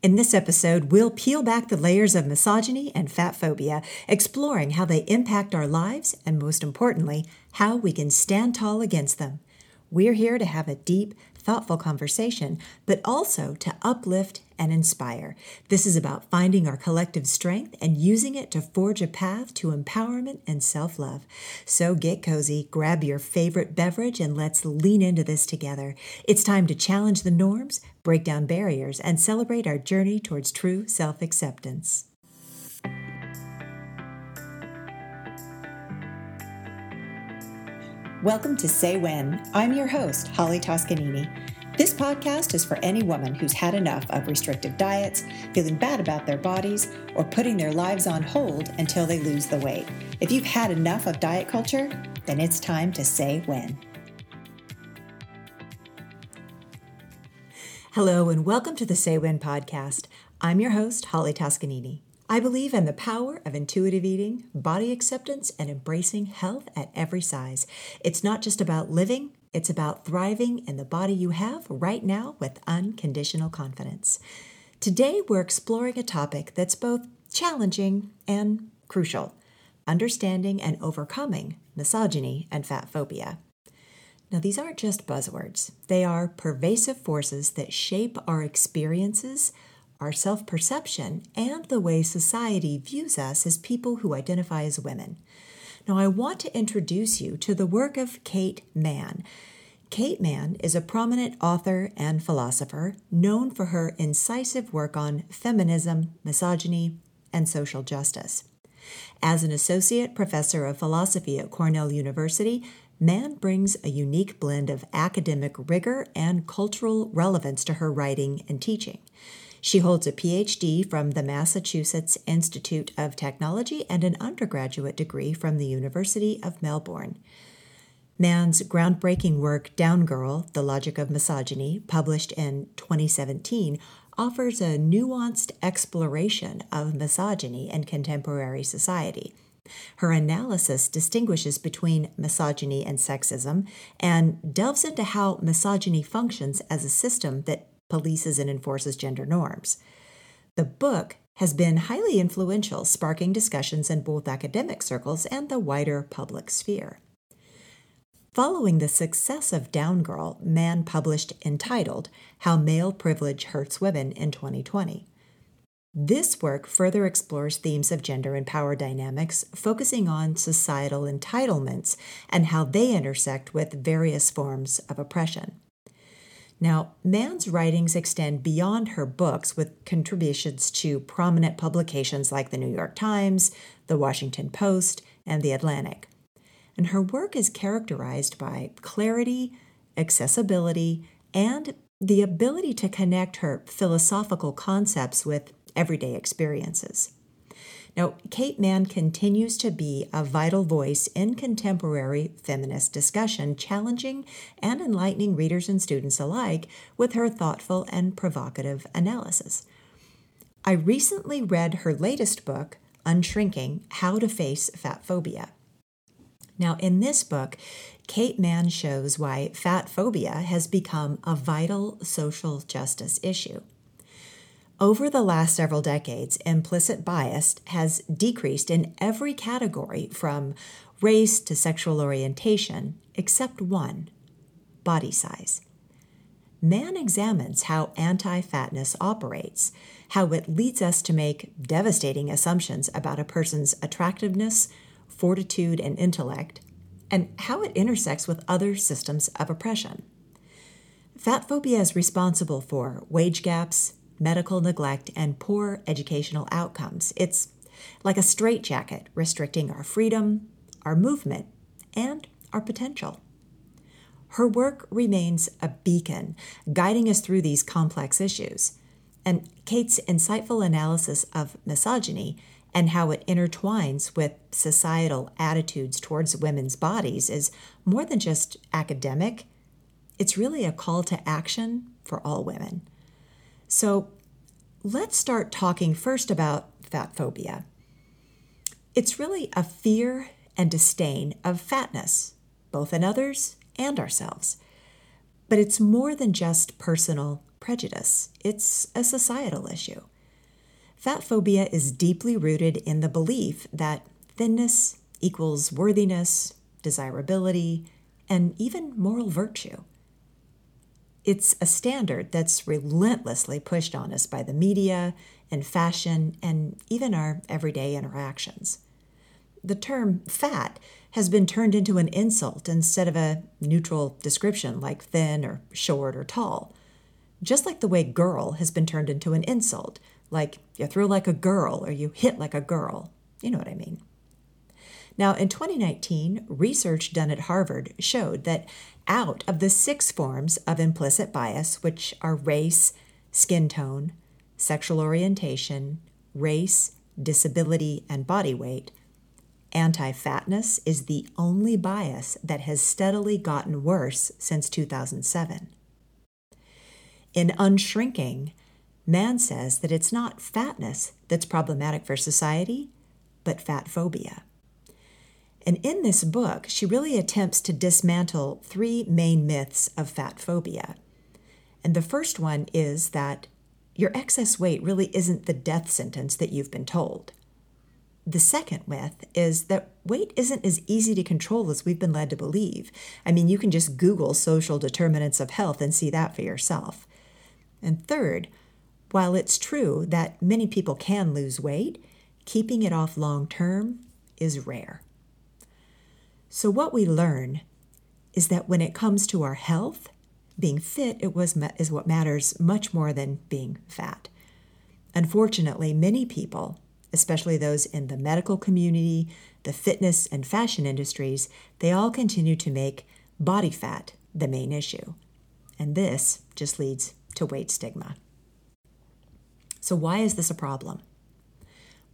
In this episode, we'll peel back the layers of misogyny and fat phobia, exploring how they impact our lives and, most importantly, how we can stand tall against them. We're here to have a deep, thoughtful conversation, but also to uplift and inspire. This is about finding our collective strength and using it to forge a path to empowerment and self love. So get cozy, grab your favorite beverage, and let's lean into this together. It's time to challenge the norms, break down barriers, and celebrate our journey towards true self acceptance. Welcome to Say When. I'm your host, Holly Toscanini. This podcast is for any woman who's had enough of restrictive diets, feeling bad about their bodies, or putting their lives on hold until they lose the weight. If you've had enough of diet culture, then it's time to say when. Hello, and welcome to the Say When podcast. I'm your host, Holly Toscanini. I believe in the power of intuitive eating, body acceptance, and embracing health at every size. It's not just about living, it's about thriving in the body you have right now with unconditional confidence. Today, we're exploring a topic that's both challenging and crucial understanding and overcoming misogyny and fat phobia. Now, these aren't just buzzwords, they are pervasive forces that shape our experiences our self perception, and the way society views us as people who identify as women. Now, I want to introduce you to the work of Kate Manne. Kate Manne is a prominent author and philosopher known for her incisive work on feminism, misogyny, and social justice. As an associate professor of philosophy at Cornell University, Manne brings a unique blend of academic rigor and cultural relevance to her writing and teaching. She holds a PhD from the Massachusetts Institute of Technology and an undergraduate degree from the University of Melbourne. Manne's groundbreaking work, Down Girl The Logic of Misogyny, published in 2017, offers a nuanced exploration of misogyny in contemporary society. Her analysis distinguishes between misogyny and sexism and delves into how misogyny functions as a system that polices and enforces gender norms. The book has been highly influential, sparking discussions in both academic circles and the wider public sphere. Following the success of Down Girl, Manne published entitled How Male Privilege Hurts Women in 2020. This work further explores themes of gender and power dynamics, focusing on societal entitlements and how they intersect with various forms of oppression. Now, Manne's writings extend beyond her books with contributions to prominent publications like the New York Times, the Washington Post, and the Atlantic. And her work is characterized by clarity, accessibility, and the ability to connect her philosophical concepts with everyday experiences. Now, Kate Manne continues to be a vital voice in contemporary feminist discussion, challenging and enlightening readers and students alike with her thoughtful and provocative analysis. I recently read her latest book, Unshrinking How to Face Fat Phobia. Now, in this book, Kate Manne shows why fat phobia has become a vital social justice issue. Over the last several decades, implicit bias has decreased in every category from race to sexual orientation, except one body size. Manne examines how anti fatness operates, how it leads us to make devastating assumptions about a person's attractiveness, fortitude, and intellect, and how it intersects with other systems of oppression. Fat phobia is responsible for wage gaps, medical neglect, and poor educational outcomes. It's like a straitjacket restricting our freedom, our movement, and our potential. Her work remains a beacon, guiding us through these complex issues. And Kate's insightful analysis of misogyny and how it intertwines with societal attitudes towards women's bodies is more than just academic, it's really a call to action for all women. So let's start talking first about fat phobia. It's really a fear and disdain of fatness, both in others and ourselves. But it's more than just personal prejudice, it's a societal issue. Fat phobia is deeply rooted in the belief that thinness equals worthiness, desirability, and even moral virtue. It's a standard that's relentlessly pushed on us by the media and fashion and even our everyday interactions. The term fat has been turned into an insult instead of a neutral description like thin or short or tall. Just like the way girl has been turned into an insult, like you throw like a girl or you hit like a girl. You know what I mean. Now, in 2019, research done at Harvard showed that out of the six forms of implicit bias, which are race, skin tone, sexual orientation, race, disability, and body weight, Anti fatness is the only bias that has steadily gotten worse since 2007. In Unshrinking, Manne says that it's not fatness that's problematic for society, but fat phobia. And in this book, she really attempts to dismantle three main myths of fat phobia. And the first one is that your excess weight really isn't the death sentence that you've been told. The second myth is that weight isn't as easy to control as we've been led to believe. I mean, you can just Google social determinants of health and see that for yourself. And third, while it's true that many people can lose weight, keeping it off long term is rare. So, what we learn is that when it comes to our health, being fit it was, is what matters much more than being fat. Unfortunately, many people especially those in the medical community, the fitness and fashion industries, they all continue to make body fat the main issue. And this just leads to weight stigma. So, why is this a problem?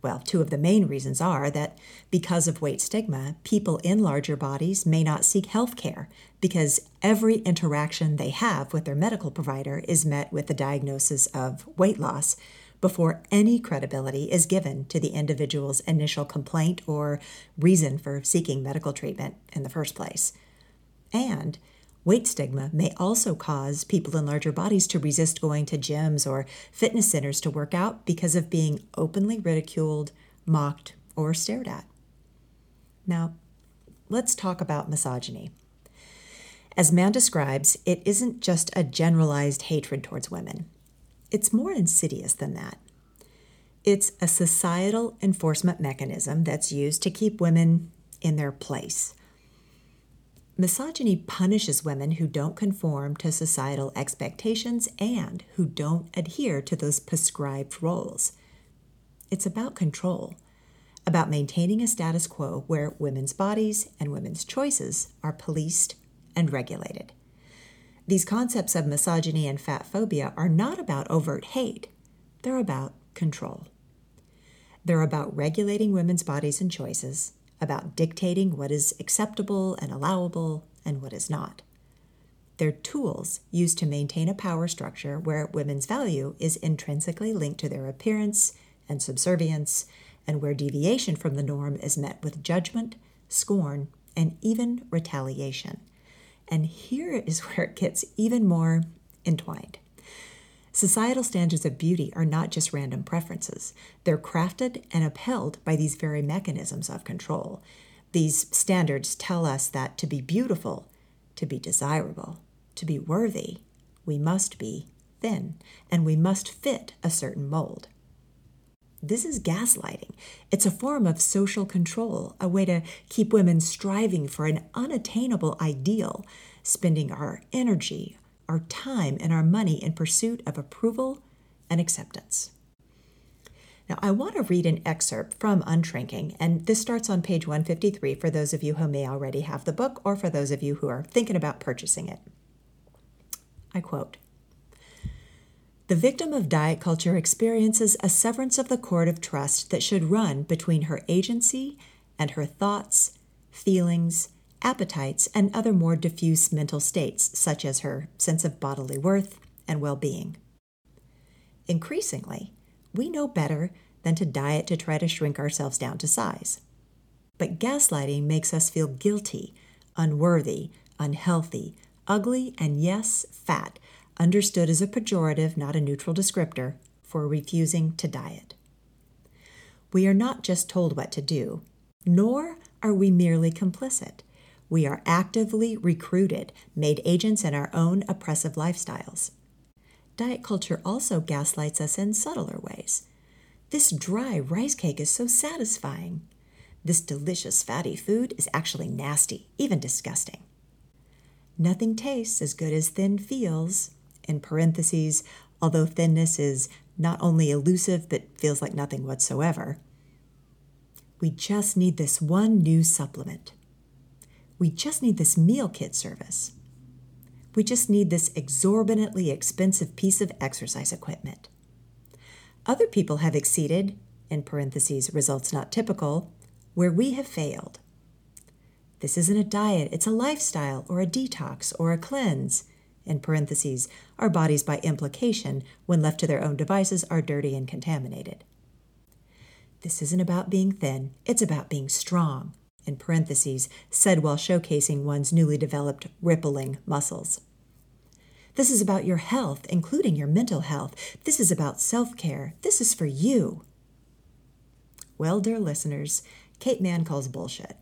Well, two of the main reasons are that because of weight stigma, people in larger bodies may not seek health care because every interaction they have with their medical provider is met with the diagnosis of weight loss, before any credibility is given to the individual's initial complaint or reason for seeking medical treatment in the first place. And weight stigma may also cause people in larger bodies to resist going to gyms or fitness centers to work out because of being openly ridiculed, mocked, or stared at. Now, let's talk about misogyny. As Manne describes, it isn't just a generalized hatred towards women. It's more insidious than that. It's a societal enforcement mechanism that's used to keep women in their place. Misogyny punishes women who don't conform to societal expectations and who don't adhere to those prescribed roles. It's about control, about maintaining a status quo where women's bodies and women's choices are policed and regulated. These concepts of misogyny and fat phobia are not about overt hate, they're about control. They're about regulating women's bodies and choices, about dictating what is acceptable and allowable and what is not. They're tools used to maintain a power structure where women's value is intrinsically linked to their appearance and subservience, and where deviation from the norm is met with judgment, scorn, and even retaliation. And here is where it gets even more entwined. Societal standards of beauty are not just random preferences, they're crafted and upheld by these very mechanisms of control. These standards tell us that to be beautiful, to be desirable, to be worthy, we must be thin, and we must fit a certain mold. This is gaslighting. It's a form of social control, a way to keep women striving for an unattainable ideal, spending our energy, our time, and our money in pursuit of approval and acceptance. Now, I want to read an excerpt from Unshrinking, and this starts on page 153 for those of you who may already have the book or for those of you who are thinking about purchasing it. I quote the victim of diet culture experiences a severance of the cord of trust that should run between her agency and her thoughts, feelings, appetites, and other more diffuse mental states, such as her sense of bodily worth and well being. Increasingly, we know better than to diet to try to shrink ourselves down to size. But gaslighting makes us feel guilty, unworthy, unhealthy, ugly, and yes, fat understood as a pejorative, not a neutral descriptor, for refusing to diet. We are not just told what to do, nor are we merely complicit. We are actively recruited, made agents in our own oppressive lifestyles. Diet culture also gaslights us in subtler ways. This dry rice cake is so satisfying. This delicious fatty food is actually nasty, even disgusting. Nothing tastes as good as thin feels. In parentheses, although thinness is not only elusive but feels like nothing whatsoever. We just need this one new supplement. We just need this meal kit service. We just need this exorbitantly expensive piece of exercise equipment. Other people have exceeded, in parentheses, results not typical, where we have failed. This isn't a diet, it's a lifestyle or a detox or a cleanse. In parentheses, our bodies, by implication, when left to their own devices, are dirty and contaminated. This isn't about being thin, it's about being strong, in parentheses, said while showcasing one's newly developed rippling muscles. This is about your health, including your mental health. This is about self care. This is for you. Well, dear listeners, Kate Manne calls bullshit.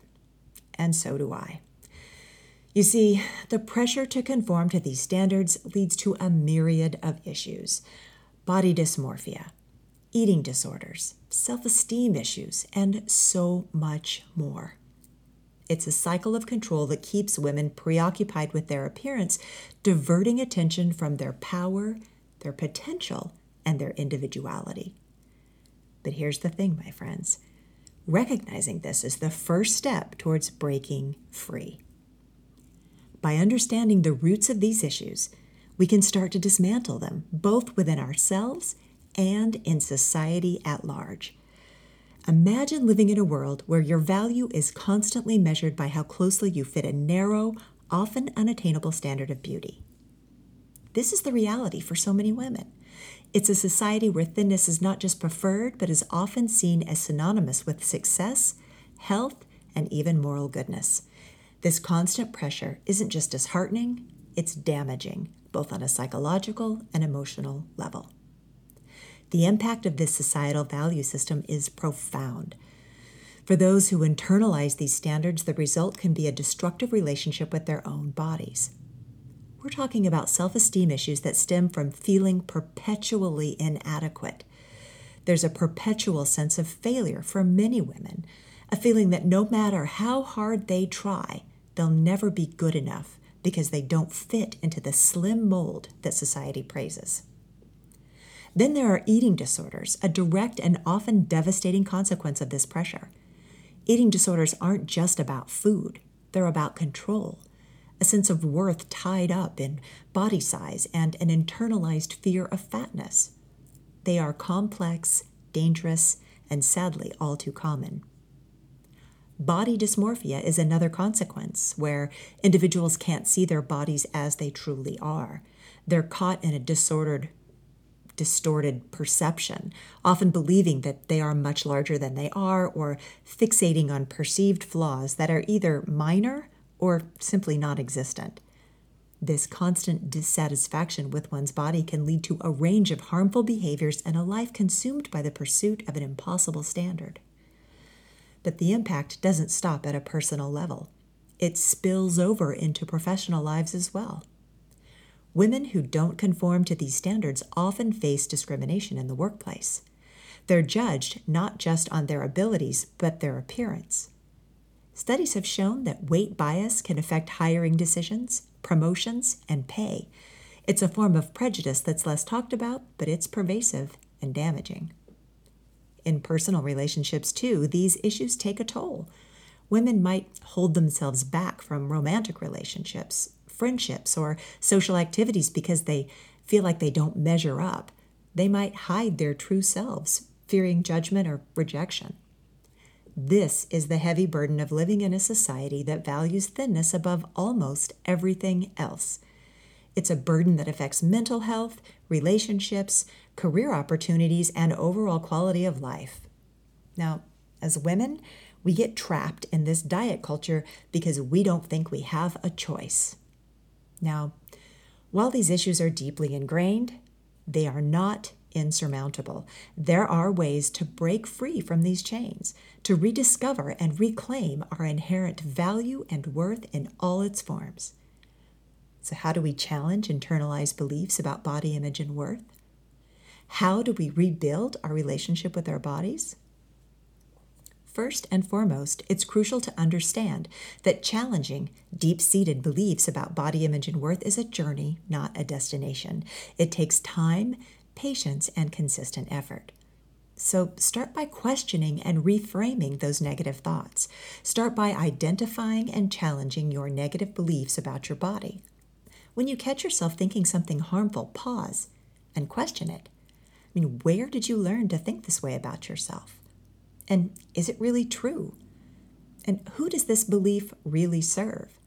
And so do I. You see, the pressure to conform to these standards leads to a myriad of issues body dysmorphia, eating disorders, self esteem issues, and so much more. It's a cycle of control that keeps women preoccupied with their appearance, diverting attention from their power, their potential, and their individuality. But here's the thing, my friends recognizing this is the first step towards breaking free. By understanding the roots of these issues, we can start to dismantle them, both within ourselves and in society at large. Imagine living in a world where your value is constantly measured by how closely you fit a narrow, often unattainable standard of beauty. This is the reality for so many women. It's a society where thinness is not just preferred, but is often seen as synonymous with success, health, and even moral goodness. This constant pressure isn't just disheartening, it's damaging, both on a psychological and emotional level. The impact of this societal value system is profound. For those who internalize these standards, the result can be a destructive relationship with their own bodies. We're talking about self esteem issues that stem from feeling perpetually inadequate. There's a perpetual sense of failure for many women, a feeling that no matter how hard they try, they'll never be good enough because they don't fit into the slim mold that society praises. Then there are eating disorders, a direct and often devastating consequence of this pressure. Eating disorders aren't just about food, they're about control, a sense of worth tied up in body size, and an internalized fear of fatness. They are complex, dangerous, and sadly all too common. Body dysmorphia is another consequence where individuals can't see their bodies as they truly are. They're caught in a disordered, distorted perception, often believing that they are much larger than they are or fixating on perceived flaws that are either minor or simply non existent. This constant dissatisfaction with one's body can lead to a range of harmful behaviors and a life consumed by the pursuit of an impossible standard. But the impact doesn't stop at a personal level, it spills over into professional lives as well. Women who don't conform to these standards often face discrimination in the workplace. They're judged not just on their abilities, but their appearance. Studies have shown that weight bias can affect hiring decisions, promotions, and pay. It's a form of prejudice that's less talked about, but it's pervasive and damaging. In personal relationships, too, these issues take a toll. Women might hold themselves back from romantic relationships, friendships, or social activities because they feel like they don't measure up. They might hide their true selves, fearing judgment or rejection. This is the heavy burden of living in a society that values thinness above almost everything else. It's a burden that affects mental health, relationships, career opportunities, and overall quality of life. Now, as women, we get trapped in this diet culture because we don't think we have a choice. Now, While these issues are deeply ingrained, they are not insurmountable. There are ways to break free from these chains, to rediscover and reclaim our inherent value and worth in all its forms. So, how do we challenge internalized beliefs about body image and worth? How do we rebuild our relationship with our bodies? First and foremost, it's crucial to understand that challenging deep seated beliefs about body image and worth is a journey, not a destination. It takes time, patience, and consistent effort. So start by questioning and reframing those negative thoughts. Start by identifying and challenging your negative beliefs about your body. When you catch yourself thinking something harmful, pause and question it. I mean, where did you learn to think this way about yourself? And is it really true? And who does this belief really serve?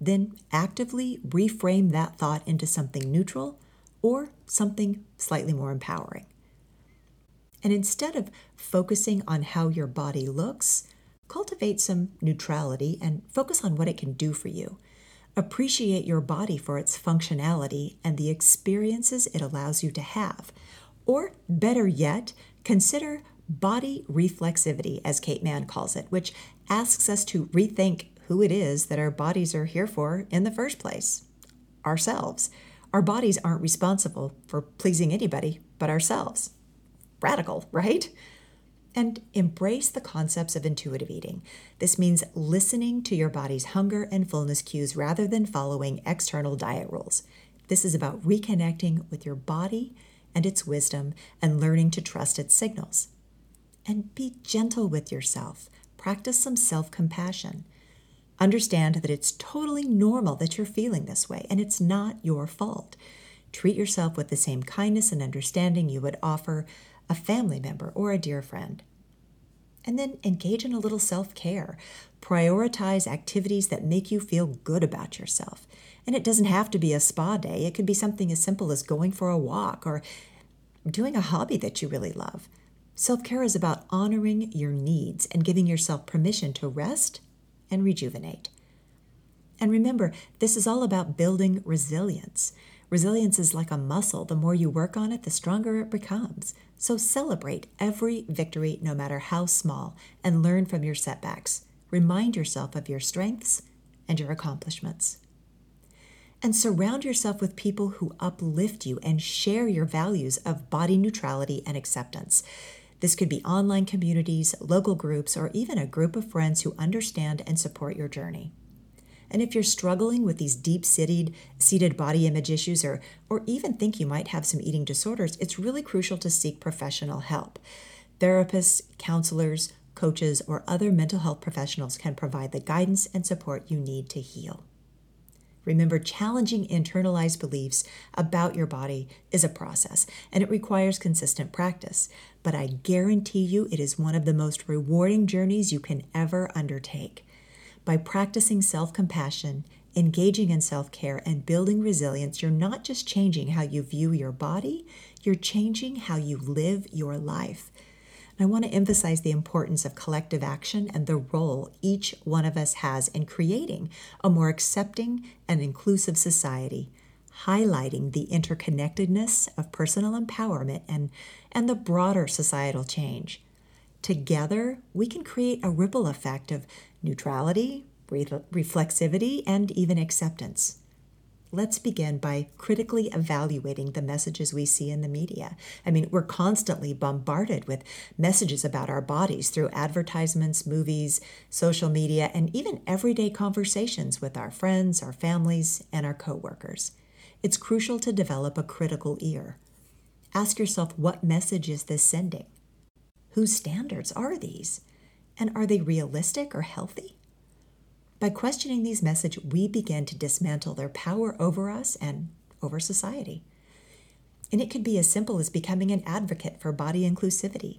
Then actively reframe that thought into something neutral or something slightly more empowering. And instead of focusing on how your body looks, cultivate some neutrality and focus on what it can do for you. Appreciate your body for its functionality and the experiences it allows you to have. Or better yet, consider body reflexivity, as Kate Manne calls it, which asks us to rethink who it is that our bodies are here for in the first place ourselves. Our bodies aren't responsible for pleasing anybody but ourselves. Radical, right? And embrace the concepts of intuitive eating. This means listening to your body's hunger and fullness cues rather than following external diet rules. This is about reconnecting with your body and its wisdom and learning to trust its signals and be gentle with yourself. Practice some self compassion. Understand that it's totally normal that you're feeling this way and it's not your fault. Treat yourself with the same kindness and understanding you would offer a family member or a dear friend. And then engage in a little self care. Prioritize activities that make you feel good about yourself. And it doesn't have to be a spa day, it could be something as simple as going for a walk or doing a hobby that you really love. Self care is about honoring your needs and giving yourself permission to rest and rejuvenate. And remember, this is all about building resilience. Resilience is like a muscle. The more you work on it, the stronger it becomes. So celebrate every victory, no matter how small, and learn from your setbacks. Remind yourself of your strengths and your accomplishments. And surround yourself with people who uplift you and share your values of body neutrality and acceptance. This could be online communities, local groups, or even a group of friends who understand and support your journey. And if you're struggling with these deep seated, body image issues or, or even think you might have some eating disorders, it's really crucial to seek professional help. Therapists, counselors, coaches, or other mental health professionals can provide the guidance and support you need to heal. Remember, challenging internalized beliefs about your body is a process and it requires consistent practice. But I guarantee you it is one of the most rewarding journeys you can ever undertake. By practicing self compassion, engaging in self care, and building resilience, you're not just changing how you view your body, you're changing how you live your life. I want to emphasize the importance of collective action and the role each one of us has in creating a more accepting and inclusive society, highlighting the interconnectedness of personal empowerment and, and the broader societal change. Together, we can create a ripple effect of neutrality, reflexivity, and even acceptance. Let's begin by critically evaluating the messages we see in the media. I mean, we're constantly bombarded with messages about our bodies through advertisements, movies, social media, and even everyday conversations with our friends, our families, and our coworkers. It's crucial to develop a critical ear. Ask yourself what message is this sending? Whose standards are these? And are they realistic or healthy? By questioning these messages, we begin to dismantle their power over us and over society. And it could be as simple as becoming an advocate for body inclusivity.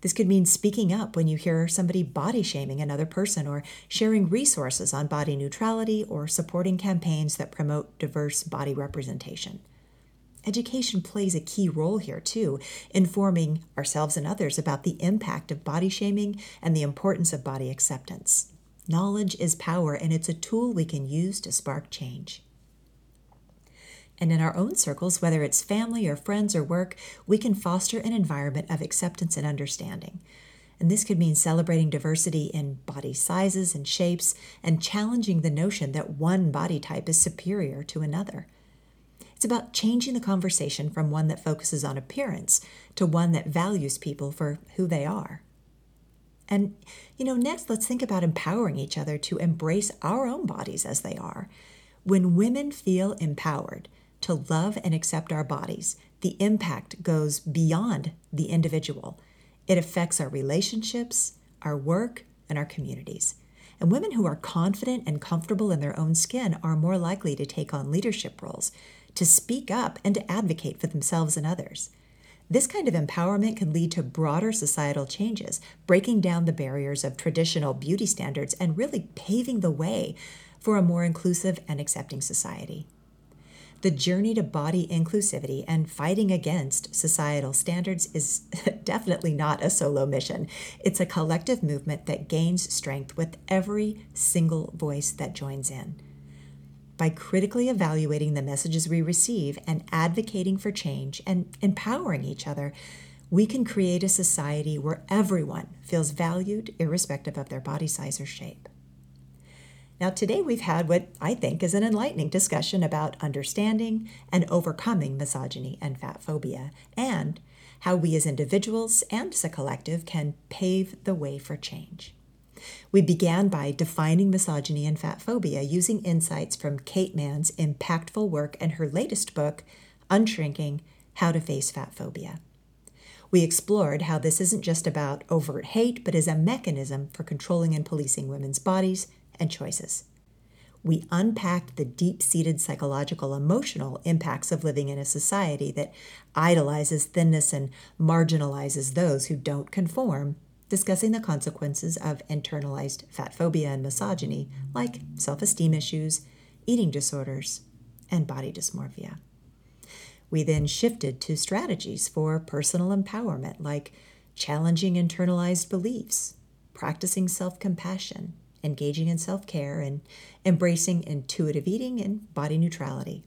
This could mean speaking up when you hear somebody body shaming another person, or sharing resources on body neutrality, or supporting campaigns that promote diverse body representation. Education plays a key role here, too, informing ourselves and others about the impact of body shaming and the importance of body acceptance. Knowledge is power, and it's a tool we can use to spark change. And in our own circles, whether it's family or friends or work, we can foster an environment of acceptance and understanding. And this could mean celebrating diversity in body sizes and shapes and challenging the notion that one body type is superior to another. It's about changing the conversation from one that focuses on appearance to one that values people for who they are. And, you know, next, let's think about empowering each other to embrace our own bodies as they are. When women feel empowered to love and accept our bodies, the impact goes beyond the individual it affects our relationships, our work, and our communities. And women who are confident and comfortable in their own skin are more likely to take on leadership roles, to speak up, and to advocate for themselves and others. This kind of empowerment can lead to broader societal changes, breaking down the barriers of traditional beauty standards and really paving the way for a more inclusive and accepting society. The journey to body inclusivity and fighting against societal standards is definitely not a solo mission. It's a collective movement that gains strength with every single voice that joins in. By critically evaluating the messages we receive and advocating for change and empowering each other, we can create a society where everyone feels valued irrespective of their body size or shape. Now, today we've had what I think is an enlightening discussion about understanding and overcoming misogyny and fat phobia, and how we as individuals and as a collective can pave the way for change. We began by defining misogyny and fat phobia using insights from Kate Manne's impactful work and her latest book, Unshrinking How to Face Fat Phobia. We explored how this isn't just about overt hate, but is a mechanism for controlling and policing women's bodies and choices. We unpacked the deep seated psychological, emotional impacts of living in a society that idolizes thinness and marginalizes those who don't conform, discussing the consequences of internalized fat phobia and misogyny, like self esteem issues, eating disorders, and body dysmorphia. We then shifted to strategies for personal empowerment, like challenging internalized beliefs, practicing self compassion, engaging in self care, and embracing intuitive eating and body neutrality.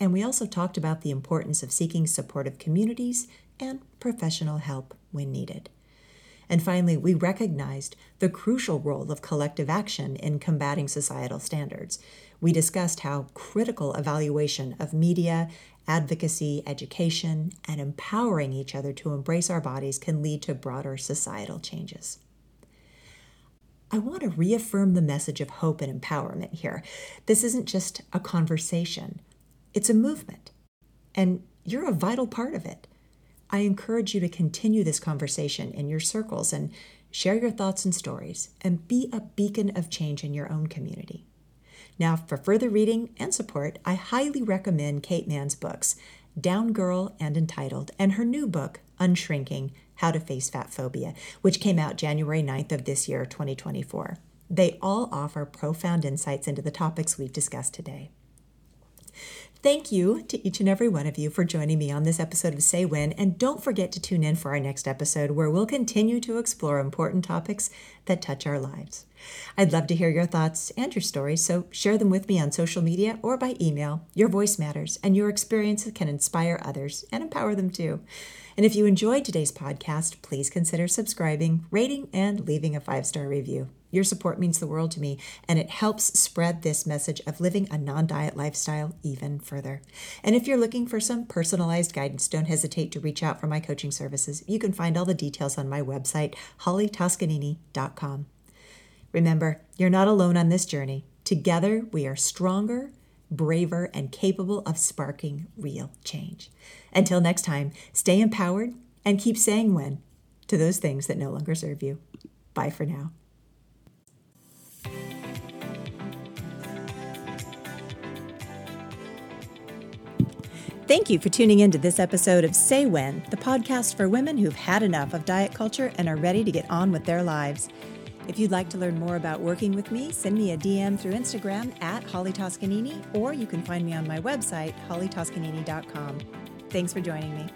And we also talked about the importance of seeking supportive communities and professional help when needed. And finally, we recognized the crucial role of collective action in combating societal standards. We discussed how critical evaluation of media, advocacy, education, and empowering each other to embrace our bodies can lead to broader societal changes. I want to reaffirm the message of hope and empowerment here. This isn't just a conversation, it's a movement, and you're a vital part of it. I encourage you to continue this conversation in your circles and share your thoughts and stories and be a beacon of change in your own community. Now, for further reading and support, I highly recommend Kate Manne's books, Down Girl and Entitled, and her new book, Unshrinking how to Face Fat Phobia, which came out January 9th of this year, 2024. They all offer profound insights into the topics we've discussed today. Thank you to each and every one of you for joining me on this episode of Say When, and don't forget to tune in for our next episode where we'll continue to explore important topics that touch our lives. I'd love to hear your thoughts and your stories, so share them with me on social media or by email. Your voice matters, and your experience can inspire others and empower them too. And if you enjoyed today's podcast, please consider subscribing, rating, and leaving a five star review. Your support means the world to me, and it helps spread this message of living a non diet lifestyle even further. And if you're looking for some personalized guidance, don't hesitate to reach out for my coaching services. You can find all the details on my website, hollytoscanini.com. Remember, you're not alone on this journey. Together, we are stronger, braver, and capable of sparking real change. Until next time, stay empowered and keep saying when to those things that no longer serve you. Bye for now. Thank you for tuning in to this episode of Say When, the podcast for women who've had enough of diet culture and are ready to get on with their lives. If you'd like to learn more about working with me, send me a DM through Instagram at Holly Toscanini, or you can find me on my website, hollytoscanini.com. Thanks for joining me.